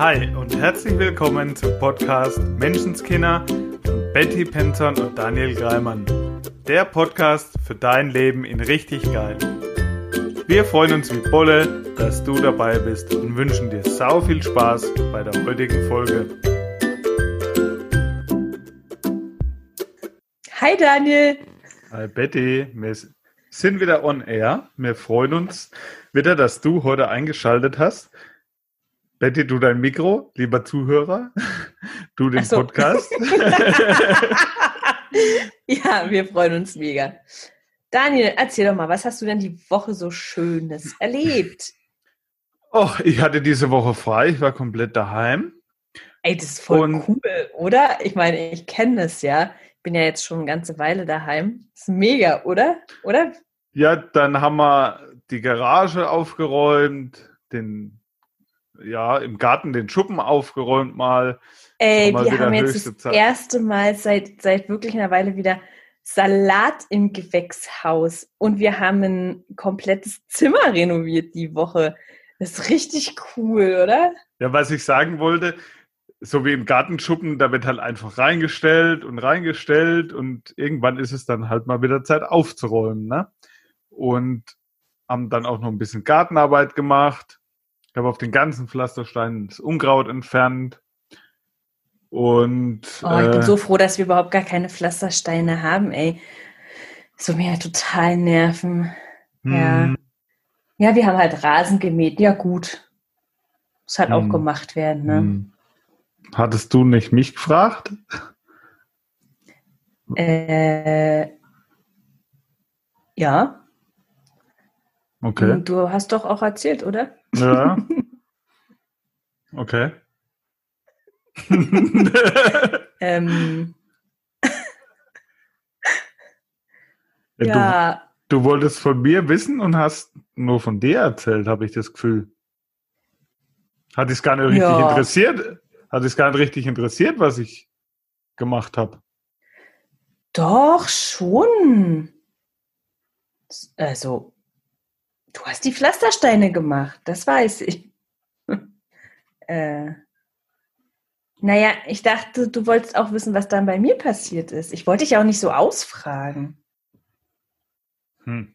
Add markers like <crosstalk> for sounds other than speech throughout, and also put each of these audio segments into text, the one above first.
Hi und herzlich willkommen zum Podcast Menschenskinder von Betty Penton und Daniel Greimann. Der Podcast für dein Leben in richtig geil. Wir freuen uns wie Bolle, dass du dabei bist und wünschen dir sau viel Spaß bei der heutigen Folge. Hi Daniel. Hi Betty, wir sind wieder on air. Wir freuen uns wieder, dass du heute eingeschaltet hast. Betty, du dein Mikro, lieber Zuhörer, du den so. Podcast. <laughs> ja, wir freuen uns mega. Daniel, erzähl doch mal, was hast du denn die Woche so Schönes erlebt? Oh, ich hatte diese Woche frei, ich war komplett daheim. Ey, das ist voll Und cool, oder? Ich meine, ich kenne das ja. Ich bin ja jetzt schon eine ganze Weile daheim. Das ist mega, oder? Oder? Ja, dann haben wir die Garage aufgeräumt, den ja, im Garten den Schuppen aufgeräumt mal. Ey, wir haben jetzt das Zeit. erste Mal seit, seit wirklich einer Weile wieder Salat im Gewächshaus und wir haben ein komplettes Zimmer renoviert die Woche. Das ist richtig cool, oder? Ja, was ich sagen wollte, so wie im Gartenschuppen, da wird halt einfach reingestellt und reingestellt und irgendwann ist es dann halt mal wieder Zeit aufzuräumen, ne? Und haben dann auch noch ein bisschen Gartenarbeit gemacht habe auf den ganzen Pflastersteinen das Unkraut entfernt. Und. Oh, ich äh, bin so froh, dass wir überhaupt gar keine Pflastersteine haben, ey. So mir total nerven. Ja. Hm. Ja, wir haben halt Rasen gemäht. Ja, gut. Muss halt hm. auch gemacht werden, ne? Hm. Hattest du nicht mich gefragt? Äh, ja. Okay. Du hast doch auch erzählt, oder? Ja. <laughs> Okay. <laughs> ähm. ja. ja. Du, du, wolltest von mir wissen und hast nur von dir erzählt, habe ich das Gefühl. Hat es gar nicht richtig ja. interessiert? Hat es gar nicht richtig interessiert, was ich gemacht habe? Doch, schon. Also, Du hast die Pflastersteine gemacht, das weiß ich. <laughs> äh, naja, ich dachte, du wolltest auch wissen, was dann bei mir passiert ist. Ich wollte dich auch nicht so ausfragen. Hm.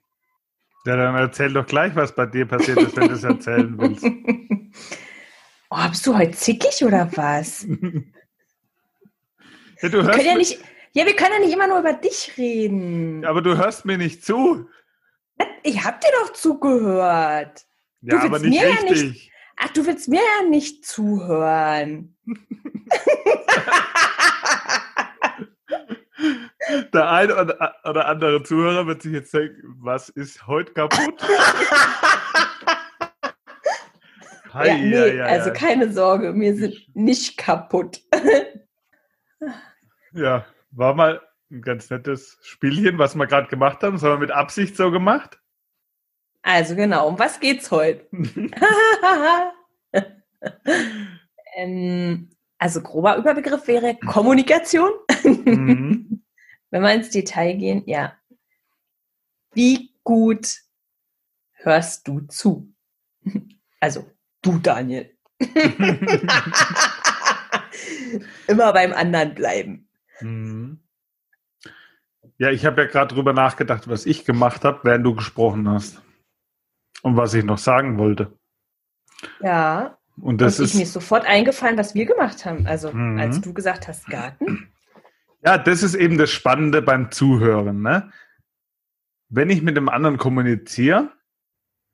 Ja, dann erzähl doch gleich, was bei dir passiert ist, wenn du es erzählen <laughs> willst. Oh, bist du heute zickig oder was? <laughs> ja, du hörst wir ja, nicht, ja, wir können ja nicht immer nur über dich reden. Aber du hörst mir nicht zu. Ich hab dir doch zugehört. Ja, aber nicht mir richtig. Ja nicht, ach, du willst mir ja nicht zuhören. <laughs> Der eine oder andere Zuhörer wird sich jetzt denken, was ist heute kaputt? <laughs> Hi, ja, nee, ja, ja, also keine Sorge, wir sind nicht kaputt. ja, war mal ein ganz nettes Spielchen, was wir gerade gemacht haben. Das haben wir mit Absicht so gemacht. Also genau, um was geht's heute? <laughs> <laughs> ähm, also grober Überbegriff wäre Kommunikation. Mhm. <laughs> Wenn wir ins Detail gehen, ja. Wie gut hörst du zu? Also du, Daniel. Immer beim anderen bleiben. Mhm. Ja, ich habe ja gerade drüber nachgedacht, was ich gemacht habe, während du gesprochen hast. Und was ich noch sagen wollte. Ja. Und das und ist mir ist sofort eingefallen, was wir gemacht haben. Also, mhm. als du gesagt hast, Garten. Ja, das ist eben das Spannende beim Zuhören. Ne? Wenn ich mit dem anderen kommuniziere,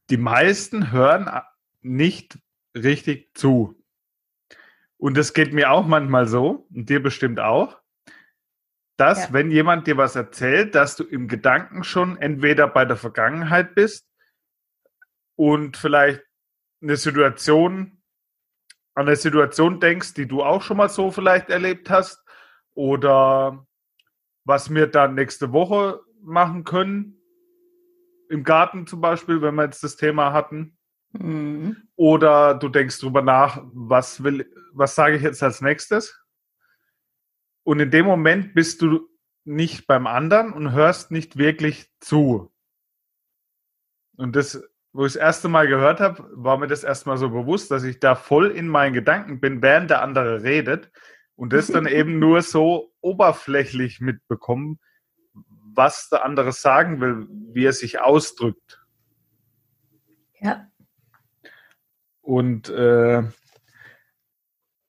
die meisten hören nicht richtig zu. Und das geht mir auch manchmal so, und dir bestimmt auch dass, ja. wenn jemand dir was erzählt, dass du im Gedanken schon entweder bei der Vergangenheit bist und vielleicht eine Situation, an eine Situation denkst, die du auch schon mal so vielleicht erlebt hast, oder was wir dann nächste Woche machen können, im Garten zum Beispiel, wenn wir jetzt das Thema hatten. Mhm. Oder du denkst drüber nach, was will, was sage ich jetzt als nächstes? Und in dem Moment bist du nicht beim anderen und hörst nicht wirklich zu. Und das wo ich das erste Mal gehört habe, war mir das erstmal so bewusst, dass ich da voll in meinen Gedanken bin, während der andere redet und das dann <laughs> eben nur so oberflächlich mitbekommen, was der andere sagen will, wie er sich ausdrückt. Ja. Und äh,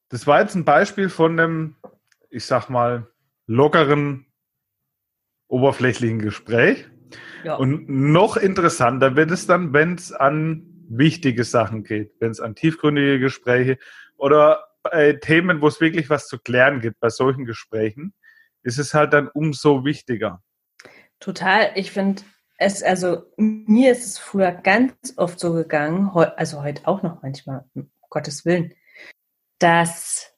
das war jetzt ein Beispiel von einem, ich sag mal, lockeren, oberflächlichen Gespräch. Ja. Und noch interessanter wird es dann, wenn es an wichtige Sachen geht, wenn es an tiefgründige Gespräche oder bei Themen, wo es wirklich was zu klären gibt, bei solchen Gesprächen, ist es halt dann umso wichtiger. Total. Ich finde es, also mir ist es früher ganz oft so gegangen, also heute auch noch manchmal, um Gottes Willen, dass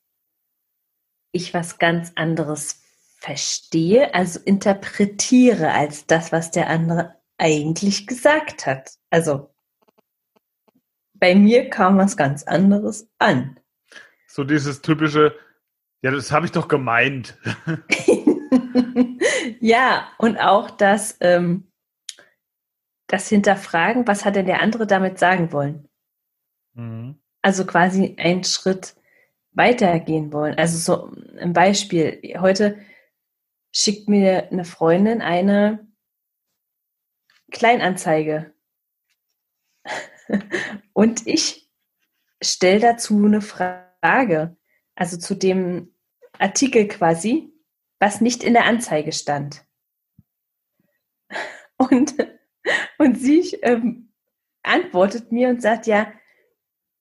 ich was ganz anderes verstehe, also interpretiere als das, was der andere eigentlich gesagt hat. Also bei mir kam was ganz anderes an. So dieses typische, ja, das habe ich doch gemeint. <laughs> ja, und auch das, ähm, das Hinterfragen, was hat denn der andere damit sagen wollen? Mhm. Also quasi einen Schritt weitergehen wollen. Also so ein Beispiel. Heute schickt mir eine Freundin eine Kleinanzeige. <laughs> Und ich stelle dazu eine Frage, also zu dem Artikel quasi, was nicht in der Anzeige stand. <laughs> Und, und sie ähm, antwortet mir und sagt, ja,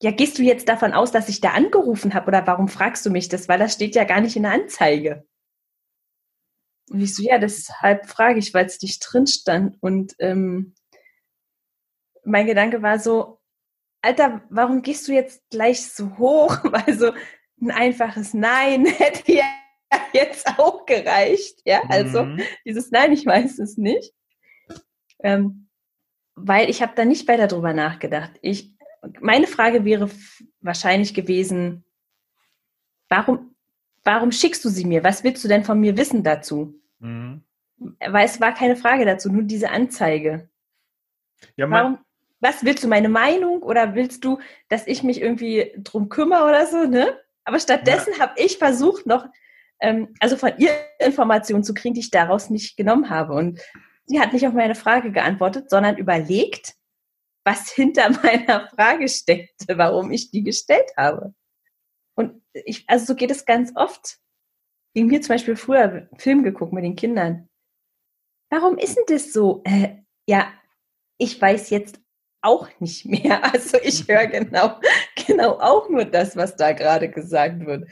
ja, gehst du jetzt davon aus, dass ich da angerufen habe oder warum fragst du mich das? Weil das steht ja gar nicht in der Anzeige. Und ich so, ja, deshalb frage ich, weil es nicht drin stand. Und ähm, mein Gedanke war so, Alter, warum gehst du jetzt gleich so hoch? <laughs> Also ein einfaches Nein <laughs> hätte ja jetzt auch gereicht. Ja, also mhm. dieses Nein, ich weiß es nicht. Ähm, weil ich habe da nicht weiter drüber nachgedacht. Ich, meine Frage wäre wahrscheinlich gewesen, warum warum schickst du sie mir? Was willst du denn von mir wissen dazu? Mhm. Weil es war keine Frage dazu, nur diese Anzeige. Ja, warum, was willst du, meine Meinung oder willst du, dass ich mich irgendwie drum kümmere oder so, ne? Aber stattdessen ja. habe ich versucht noch, ähm, also von ihr Informationen zu kriegen, die ich daraus nicht genommen habe. Und sie hat nicht auf meine Frage geantwortet, sondern überlegt, was hinter <laughs> meiner Frage steckte, warum ich die gestellt habe. Und ich, also so geht es ganz oft. Gegen mir zum Beispiel früher Film geguckt mit den Kindern. Warum ist denn das so? Äh, ja, ich weiß jetzt auch nicht mehr. <laughs> Also ich höre genau, genau auch nur das, was da gerade gesagt wird.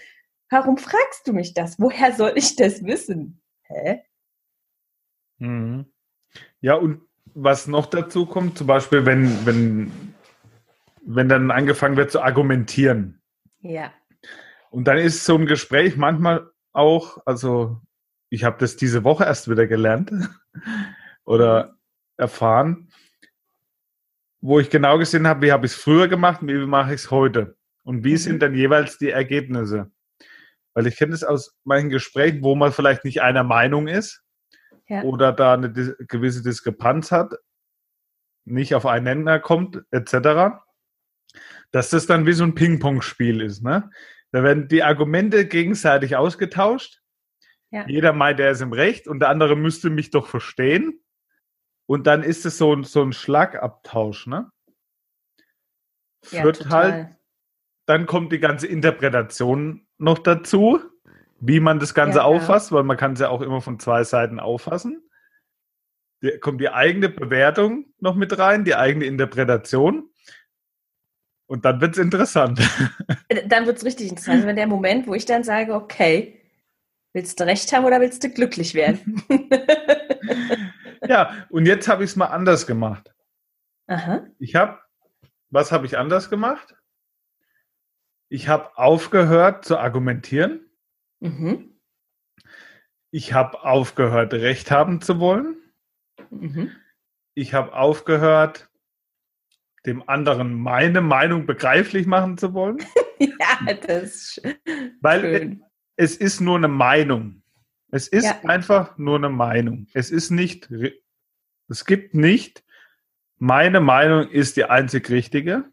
Warum fragst du mich das? Woher soll ich das wissen? Hä? Mhm. Ja, und was noch dazu kommt, zum Beispiel, wenn, wenn, wenn dann angefangen wird zu argumentieren. Ja. Und dann ist so ein Gespräch manchmal auch, also ich habe das diese Woche erst wieder gelernt <laughs> oder erfahren, wo ich genau gesehen habe, wie habe ich es früher gemacht und wie mache ich es heute. Und wie mhm. sind dann jeweils die Ergebnisse? Weil ich kenne es aus manchen Gesprächen, wo man vielleicht nicht einer Meinung ist ja. oder da eine gewisse Diskrepanz hat, nicht auf einen Nenner kommt, etc., dass das dann wie so ein Ping-Pong-Spiel ist. Ne? Da werden die Argumente gegenseitig ausgetauscht. Ja. Jeder meint, er ist im Recht und der andere müsste mich doch verstehen. Und dann ist es so, so ein Schlagabtausch, ne? Führt ja, halt, dann kommt die ganze Interpretation noch dazu, wie man das Ganze ja, auffasst, weil man kann es ja auch immer von zwei Seiten auffassen. Da kommt die eigene Bewertung noch mit rein, die eigene Interpretation. Und dann wird es interessant. <laughs> Äh, dann wird es richtig interessant, wenn der Moment, wo ich dann sage, okay, willst du recht haben oder willst du glücklich werden? ja, und jetzt habe ich es mal anders gemacht. Aha. Ich habe, was habe ich anders gemacht? Ich habe aufgehört zu argumentieren. Mhm. Ich habe aufgehört, Recht haben zu wollen. Mhm. Ich habe aufgehört, dem anderen meine Meinung begreiflich machen zu wollen. <laughs> ja, das ist Weil schön. es ist nur eine Meinung. Es ist ja. einfach nur eine Meinung. Es ist nicht, es gibt nicht meine Meinung ist die einzig richtige.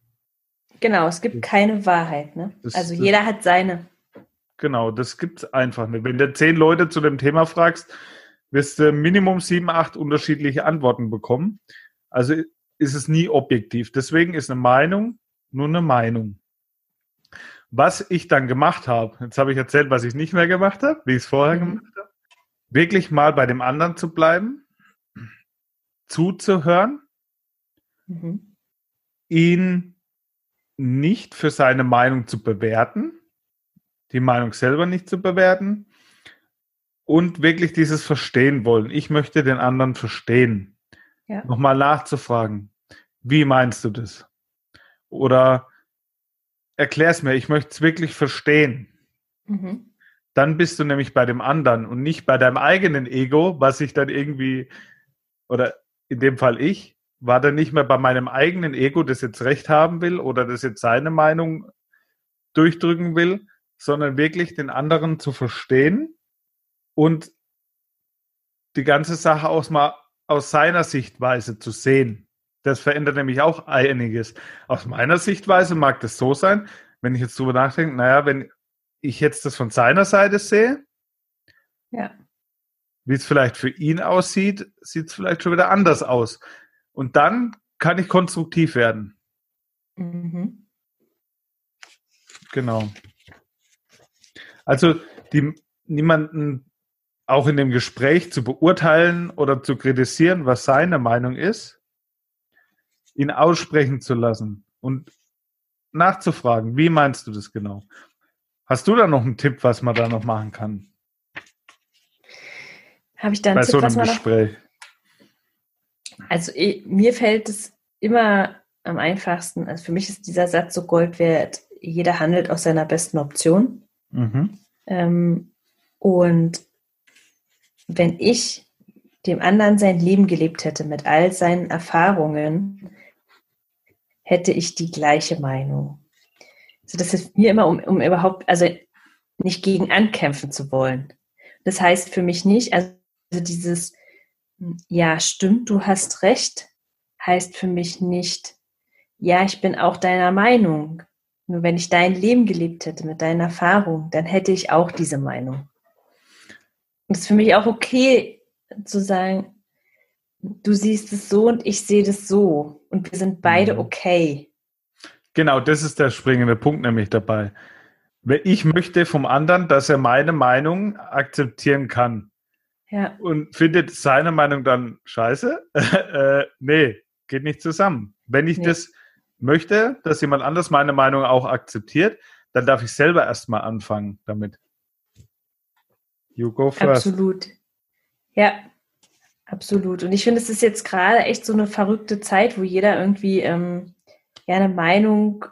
Genau, es gibt keine Wahrheit. Ne? Das, also jeder hat seine. Genau, das gibt es einfach nicht. Wenn du zehn Leute zu dem Thema fragst, wirst du Minimum sieben, acht unterschiedliche Antworten bekommen. Also ist es nie objektiv. Deswegen ist eine Meinung nur eine Meinung. Was ich dann gemacht habe, jetzt habe ich erzählt, was ich nicht mehr gemacht habe, wie ich es vorher mhm. gemacht habe, wirklich mal bei dem anderen zu bleiben, zuzuhören, mhm. ihn nicht für seine Meinung zu bewerten, die Meinung selber nicht zu bewerten und wirklich dieses Verstehen wollen. Ich möchte den anderen verstehen. Ja. Nochmal nachzufragen, wie meinst du das? Oder erklär's mir, ich möchte es wirklich verstehen. Mhm. Dann bist du nämlich bei dem anderen und nicht bei deinem eigenen Ego, was ich dann irgendwie, oder in dem Fall ich, war dann nicht mehr bei meinem eigenen Ego, das jetzt recht haben will oder das jetzt seine Meinung durchdrücken will, sondern wirklich den anderen zu verstehen und die ganze Sache aus, mal aus seiner Sichtweise zu sehen. Das verändert nämlich auch einiges. Aus meiner Sichtweise mag das so sein, wenn ich jetzt drüber nachdenke, naja, wenn ich jetzt das von seiner Seite sehe, ja. wie es vielleicht für ihn aussieht, sieht es vielleicht schon wieder anders aus. Und dann kann ich konstruktiv werden. Mhm. Genau. Also die, niemanden auch in dem Gespräch zu beurteilen oder zu kritisieren, was seine Meinung ist, ihn aussprechen zu lassen und nachzufragen, wie meinst du das genau? Hast du da noch einen Tipp, was man da noch machen kann? Habe ich da einen Bei Tipp, so einem Gespräch? Noch also ich, mir fällt es immer am einfachsten, also für mich ist dieser Satz so Gold wert, jeder handelt aus seiner besten Option. Mhm. Ähm, und wenn ich dem anderen sein Leben gelebt hätte mit all seinen Erfahrungen, hätte ich die gleiche Meinung. Also das ist mir immer, um, um überhaupt, also nicht gegen ankämpfen zu wollen. Das heißt für mich nicht, also dieses, ja, stimmt, du hast recht, heißt für mich nicht, ja, ich bin auch deiner Meinung. Nur wenn ich dein Leben gelebt hätte mit deinen Erfahrungen, dann hätte ich auch diese Meinung. Und es ist für mich auch okay zu sagen, du siehst es so und ich sehe das so. Und wir sind beide mhm. okay. Genau, das ist der springende Punkt nämlich dabei. Ich möchte vom anderen, dass er meine Meinung akzeptieren kann. Ja. Und findet seine Meinung dann scheiße? <laughs> äh, nee, geht nicht zusammen. Wenn ich nee. das möchte, dass jemand anders meine Meinung auch akzeptiert, dann darf ich selber erstmal anfangen damit. You go first. Absolut. Ja, absolut. Und ich finde, es ist jetzt gerade echt so eine verrückte Zeit, wo jeder irgendwie ähm, ja eine Meinung,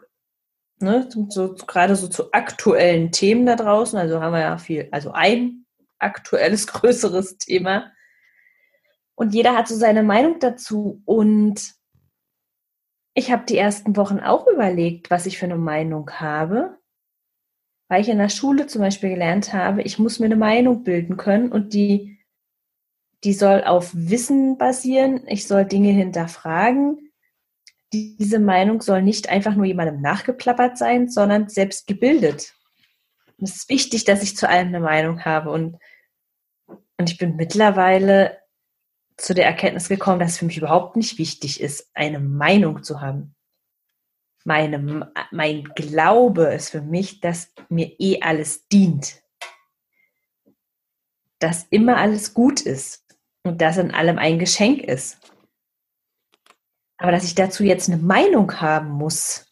ne, so, gerade so zu aktuellen Themen da draußen, also haben wir ja viel, also ein aktuelles, <laughs> größeres Thema. Und jeder hat so seine Meinung dazu. Und ich habe die ersten Wochen auch überlegt, was ich für eine Meinung habe, weil ich in der Schule zum Beispiel gelernt habe, ich muss mir eine Meinung bilden können und die, die soll auf Wissen basieren. Ich soll Dinge hinterfragen. Diese Meinung soll nicht einfach nur jemandem nachgeplappert sein, sondern selbst gebildet. es ist wichtig, dass ich zu allem eine Meinung habe und und ich bin mittlerweile zu der Erkenntnis gekommen, dass es für mich überhaupt nicht wichtig ist, eine Meinung zu haben. Meine, mein Glaube ist für mich, dass mir eh alles dient. Dass immer alles gut ist und dass in allem ein Geschenk ist. Aber dass ich dazu jetzt eine Meinung haben muss,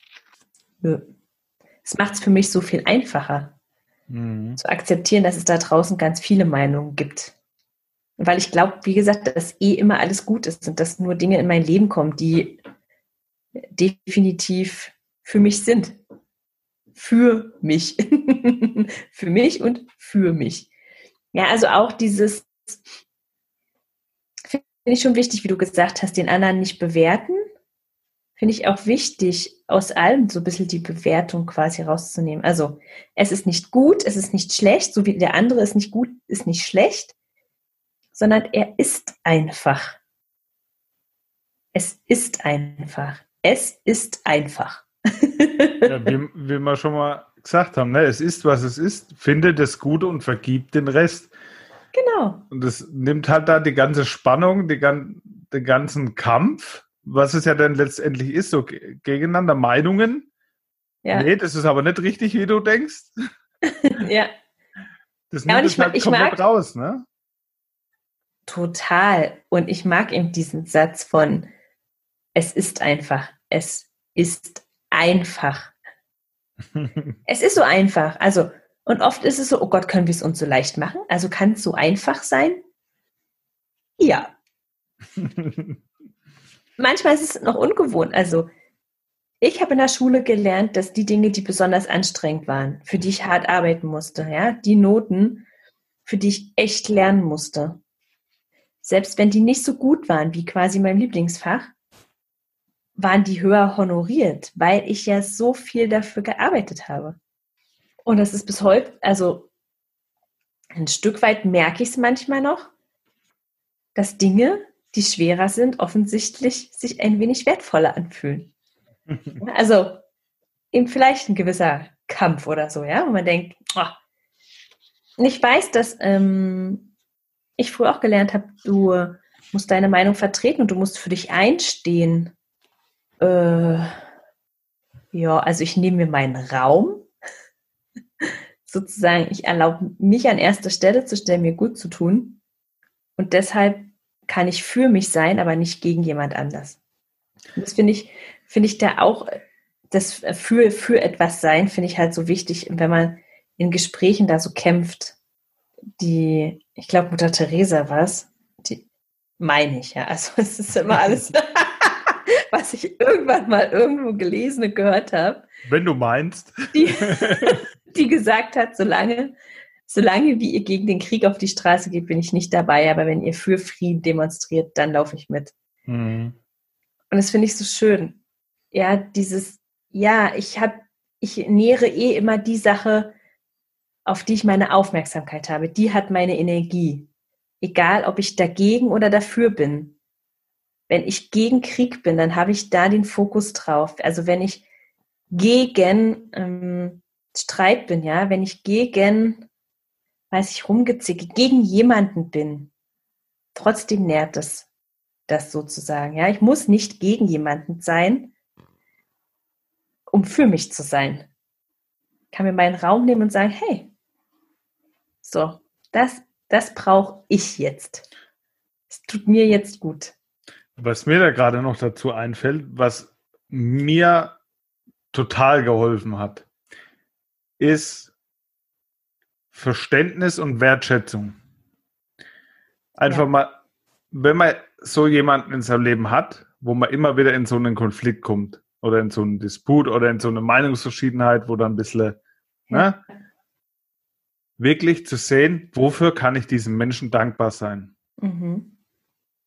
das macht es für mich so viel einfacher mhm. zu akzeptieren, dass es da draußen ganz viele Meinungen gibt. Weil ich glaube, wie gesagt, dass eh immer alles gut ist und dass nur Dinge in mein Leben kommen, die definitiv für mich sind. Für mich. <laughs> für mich und für mich. Ja, also auch dieses, finde ich schon wichtig, wie du gesagt hast, den anderen nicht bewerten, finde ich auch wichtig, aus allem so ein bisschen die Bewertung quasi rauszunehmen. Also es ist nicht gut, es ist nicht schlecht, so wie der andere ist nicht gut, ist nicht schlecht, sondern er ist einfach. Es ist einfach. Es ist einfach. <laughs> ja, wie, wie wir schon mal gesagt haben, ne? es ist, was es ist, finde das Gute und vergib den Rest. Genau. Und das nimmt halt da die ganze Spannung, die, den ganzen Kampf, was es ja dann letztendlich ist, so gegeneinander Meinungen. Ja. Nee, das ist aber nicht richtig, wie du denkst. <laughs> ja. Das nimmt ja, ich, halt ich komplett mag, raus, ne? Total. Und ich mag eben diesen Satz von, es ist einfach, es ist einfach. <laughs> es ist so einfach. Also, und oft ist es so, oh Gott, können wir es uns so leicht machen? Also kann es so einfach sein? Ja. <laughs> Manchmal ist es noch ungewohnt. Also, ich habe in der Schule gelernt, dass die Dinge, die besonders anstrengend waren, für die ich hart arbeiten musste, ja, die Noten, für die ich echt lernen musste, selbst wenn die nicht so gut waren wie quasi mein Lieblingsfach, waren die höher honoriert, weil ich ja so viel dafür gearbeitet habe. Und das ist bis heute, also ein Stück weit merke ich es manchmal noch, dass Dinge, die schwerer sind, offensichtlich sich ein wenig wertvoller anfühlen. <laughs> Also eben vielleicht ein gewisser Kampf oder so, ja, wo man denkt, oh. und ich weiß, dass ähm, ich früher auch gelernt habe, du musst deine Meinung vertreten und du musst für dich einstehen. Äh, ja, also ich nehme mir meinen Raum. <laughs> Sozusagen, ich erlaube mich an erster Stelle zu stellen, mir gut zu tun. Und deshalb kann ich für mich sein, aber nicht gegen jemand anders. Und das finde ich, finde ich da auch, das für, für etwas sein, finde ich halt so wichtig, wenn man in Gesprächen da so kämpft. Die, ich glaube, Mutter Teresa war es, die meine ich, ja. Also <laughs> es ist immer alles, <laughs> was ich irgendwann mal irgendwo gelesen und gehört habe. Wenn du meinst. Die, <laughs> die gesagt hat, solange, solange wie ihr gegen den Krieg auf die Straße geht, bin ich nicht dabei, aber wenn ihr für Frieden demonstriert, dann laufe ich mit. Mhm. Und das finde ich so schön. Ja, dieses, ja, ich habe, ich nähere eh immer die Sache, auf die ich meine Aufmerksamkeit habe. Die hat meine Energie. Egal, ob ich dagegen oder dafür bin. Wenn ich gegen Krieg bin, dann habe ich da den Fokus drauf. Also wenn ich gegen ähm, Streit bin, ja, wenn ich gegen, weiß ich, rumgezicke, gegen jemanden bin, trotzdem nährt es das sozusagen. Ja, ich muss nicht gegen jemanden sein, um für mich zu sein. Ich kann mir meinen Raum nehmen und sagen, hey, so, das, das brauche ich jetzt. Es tut mir jetzt gut. Was mir da gerade noch dazu einfällt, was mir total geholfen hat, ist Verständnis und Wertschätzung. Einfach ja. mal, wenn man so jemanden in seinem Leben hat, wo man immer wieder in so einen Konflikt kommt oder in so einen Disput oder in so eine Meinungsverschiedenheit, wo dann ein bisschen, ne, wirklich zu sehen, wofür kann ich diesem Menschen dankbar sein. Mhm.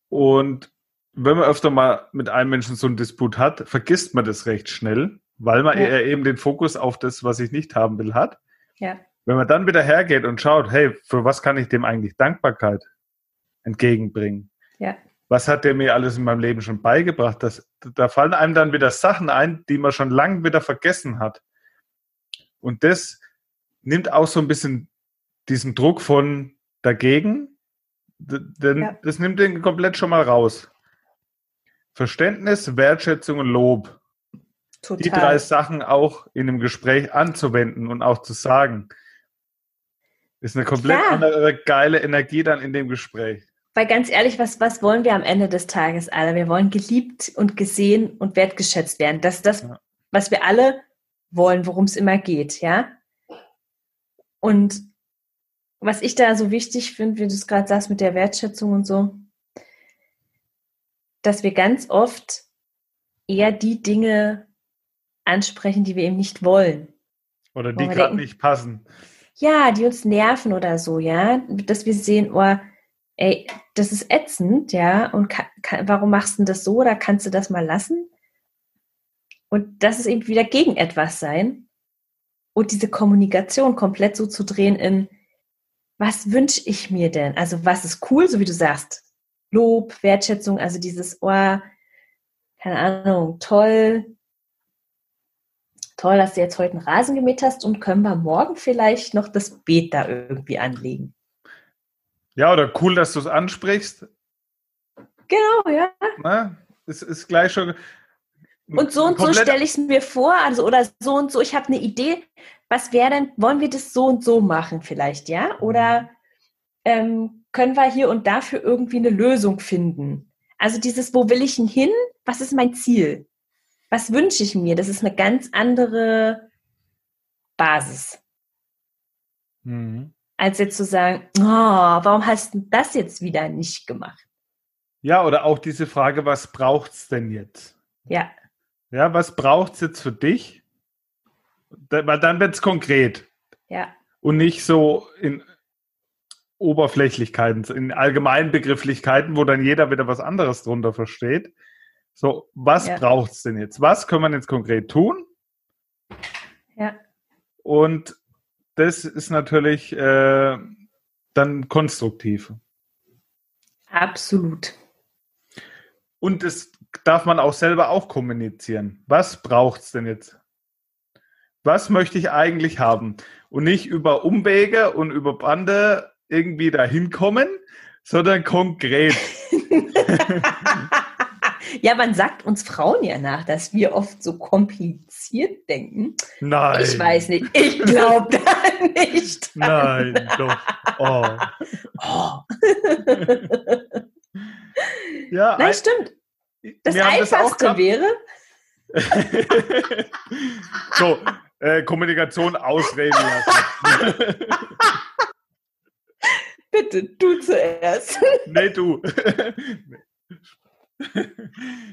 Und wenn man öfter mal mit einem Menschen so einen Disput hat, vergisst man das recht schnell, weil man ja. eben den Fokus auf das, was ich nicht haben will, hat. Ja. Wenn man dann wieder hergeht und schaut, hey, für was kann ich dem eigentlich Dankbarkeit entgegenbringen? Ja was hat der mir alles in meinem Leben schon beigebracht? Das, da fallen einem dann wieder Sachen ein, die man schon lange wieder vergessen hat. Und das nimmt auch so ein bisschen diesen Druck von dagegen, denn ja. das nimmt den komplett schon mal raus. Verständnis, Wertschätzung und Lob. Total. Die drei Sachen auch in einem Gespräch anzuwenden und auch zu sagen. Ist eine komplett ja. andere geile Energie dann in dem Gespräch. Weil ganz ehrlich, was, was wollen wir am Ende des Tages alle? Wir wollen geliebt und gesehen und wertgeschätzt werden. Das ist das, ja. was wir alle wollen, worum es immer geht, ja? Und was ich da so wichtig finde, wie du es gerade sagst mit der Wertschätzung und so, dass wir ganz oft eher die Dinge ansprechen, die wir eben nicht wollen. Oder die gerade nicht passen. Ja, die uns nerven oder so, ja. Dass wir sehen, oh, ey, das ist ätzend, ja, und kann, kann, warum machst du das so oder kannst du das mal lassen? Und das ist eben wieder gegen etwas sein und diese Kommunikation komplett so zu drehen in, was wünsche ich mir denn? Also was ist cool, so wie du sagst, Lob, Wertschätzung, also dieses, oh, keine Ahnung, toll, toll, dass du jetzt heute einen Rasen gemäht hast und können wir morgen vielleicht noch das Beet da irgendwie anlegen. Ja, oder cool, dass du es ansprichst. Genau, ja. Na, es ist gleich schon. Und so und so stelle ich es mir vor, also oder so und so, ich habe eine Idee, was wäre denn, wollen wir das so und so machen vielleicht, ja? Oder mhm. ähm, können wir hier und dafür irgendwie eine Lösung finden? Also dieses, wo will ich denn hin? Was ist mein Ziel? Was wünsche ich mir? Das ist eine ganz andere Basis. Mhm. Als jetzt zu sagen, oh, warum hast du das jetzt wieder nicht gemacht? Ja, oder auch diese Frage, was braucht es denn jetzt? Ja. Ja, was braucht es jetzt für dich? Weil dann wird es konkret. Ja. Und nicht so in Oberflächlichkeiten, in allgemeinen Begrifflichkeiten, wo dann jeder wieder was anderes drunter versteht. So, was ja. braucht es denn jetzt? Was können wir jetzt konkret tun? Ja. Und das ist natürlich äh, dann konstruktiv. Absolut. Und das darf man auch selber auch kommunizieren. Was braucht es denn jetzt? Was möchte ich eigentlich haben? Und nicht über Umwege und über Bande irgendwie dahin kommen, sondern konkret. <laughs> ja, man sagt uns Frauen ja nach, dass wir oft so kompliziert denken. Nein. Ich weiß nicht. Ich glaube da nicht. Nein, doch. Oh. oh. <laughs> ja, Nein, stimmt. Das Einfachste das wäre. <laughs> so, äh, Kommunikation ausreden lassen. <laughs> Bitte, du zuerst. <laughs> nee, du. <laughs>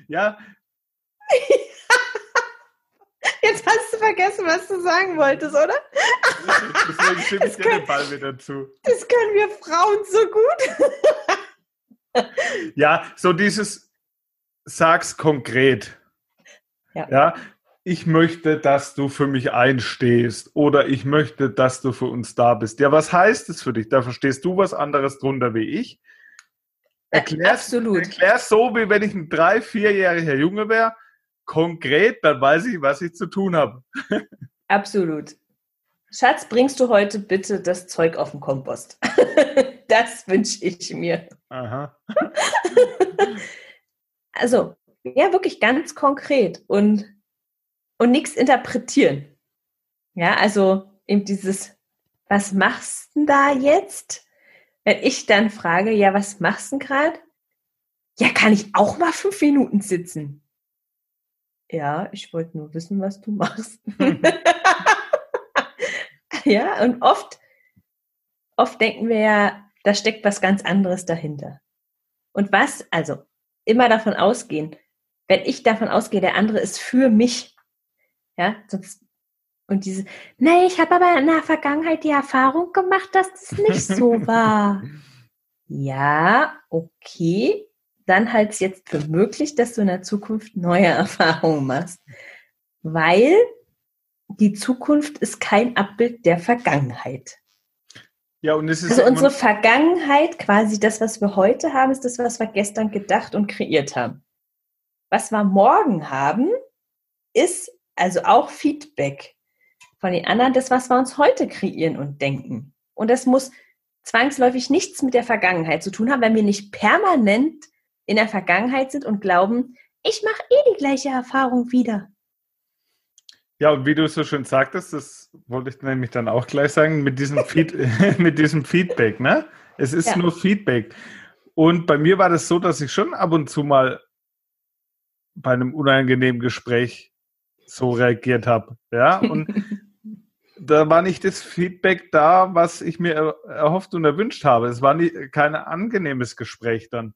ja. Jetzt hast du vergessen, was du sagen wolltest, oder? Deswegen schiebe ich dir den Ball wieder zu. Das können wir Frauen so gut. ja, so dieses sag's konkret. Ja. ja ich möchte, dass du für mich einstehst oder ich möchte, dass du für uns da bist. Ja, was heißt es für dich? Da verstehst du was anderes drunter wie ich. Erklär's, Absolut. Erklär's so, wie wenn ich ein drei-, vierjähriger Junge wäre. Konkret, dann weiß ich, was ich zu tun habe. Absolut. Schatz, bringst du heute bitte das Zeug auf den Kompost? <laughs> das wünsche ich mir. Aha. <laughs> also, ja, wirklich ganz konkret. Und und nichts interpretieren. Ja, also eben dieses, was machst du da jetzt? Wenn ich dann frage, ja, was machst du gerade? Ja, kann ich auch mal fünf Minuten sitzen? Ja, ich wollte nur wissen, was du machst. <laughs> ja, und oft, oft denken wir ja, da steckt was ganz anderes dahinter. Und was, also immer davon ausgehen, wenn ich davon ausgehe, der andere ist für mich, ja, sonst und diese, nee, ich habe aber in der Vergangenheit die Erfahrung gemacht, dass das nicht so <laughs> war. ja, okay. Dann halt es jetzt für möglich, dass du in der Zukunft neue <laughs> Erfahrungen machst. Weil die Zukunft ist kein Abbild der Vergangenheit. Ja, und es ist also unsere Vergangenheit, quasi das, was wir heute haben, ist das, was wir gestern gedacht und kreiert haben. Was wir morgen haben, ist also auch Feedback von den anderen, das, was wir uns heute kreieren und denken. Und das muss zwangsläufig nichts mit der Vergangenheit zu tun haben, wenn wir nicht permanent in der Vergangenheit sind und glauben, ich mache eh die gleiche Erfahrung wieder. Ja, und wie du so schön sagtest, das wollte ich nämlich dann auch gleich sagen, mit diesem, <laughs> Feed, <laughs> mit diesem Feedback, ne? Es ist ja. nur Feedback. Und bei mir war das so, dass ich schon ab und zu mal bei einem unangenehmen Gespräch so reagiert habe. Ja, und <laughs> da war nicht das Feedback da, was ich mir erhofft und erwünscht habe. Es war nie, kein angenehmes Gespräch dann.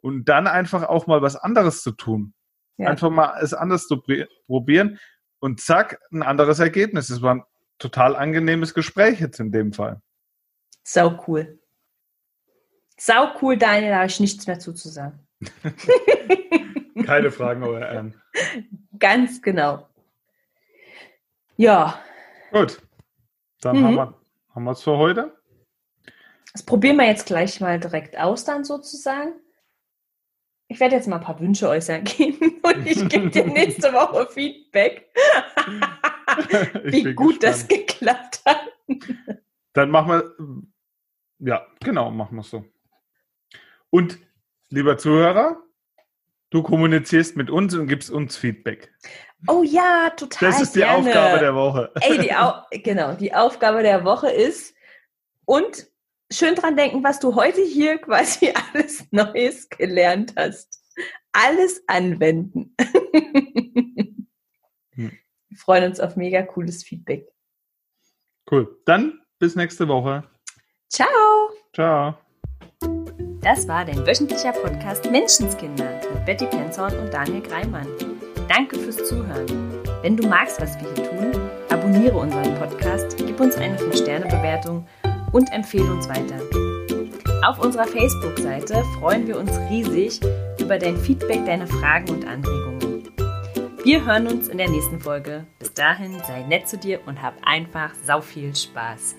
Und dann einfach auch mal was anderes zu tun. Ja. Einfach mal es anders zu probieren und zack, ein anderes Ergebnis. Es war ein total angenehmes Gespräch jetzt in dem Fall. Sau cool. Sau cool, Daniel, da habe ich nichts mehr zuzusagen. <laughs> Keine Fragen, euer Ehren. Ganz genau. Ja. Gut. Dann mhm. haben wir es für heute. Das probieren wir jetzt gleich mal direkt aus, dann sozusagen. ich werde jetzt mal ein paar Wünsche äußern gehen <laughs> und ich gebe dir <laughs> nächste Woche Feedback, wie gut gespannt. das geklappt hat. Dann machen wir, ja, genau, machen wir es so. Und lieber Zuhörer, du kommunizierst mit uns und gibst uns Feedback. Oh ja, total. Das ist die gerne. Aufgabe der Woche. Ey, die Au genau, die Aufgabe der Woche ist und schön dran denken, was du heute hier quasi <laughs> alles Neues gelernt hast. Alles anwenden. hm. Wir freuen uns auf mega cooles Feedback. Cool. Dann bis nächste Woche. Ciao. Ciao. Das war dein wöchentlicher Podcast Menschenskinder mit Betty Penzorn und Daniel Greimann. Danke fürs Zuhören. Wenn du magst, was wir hier tun, abonniere unseren Podcast, gib uns eine 5-Sterne-Bewertung und empfehle uns weiter. Auf unserer Facebook-Seite freuen wir uns riesig über dein Feedback, deine Fragen und Anregungen. Wir hören uns in der nächsten Folge. Bis dahin, sei nett zu dir und hab einfach sau viel Spaß.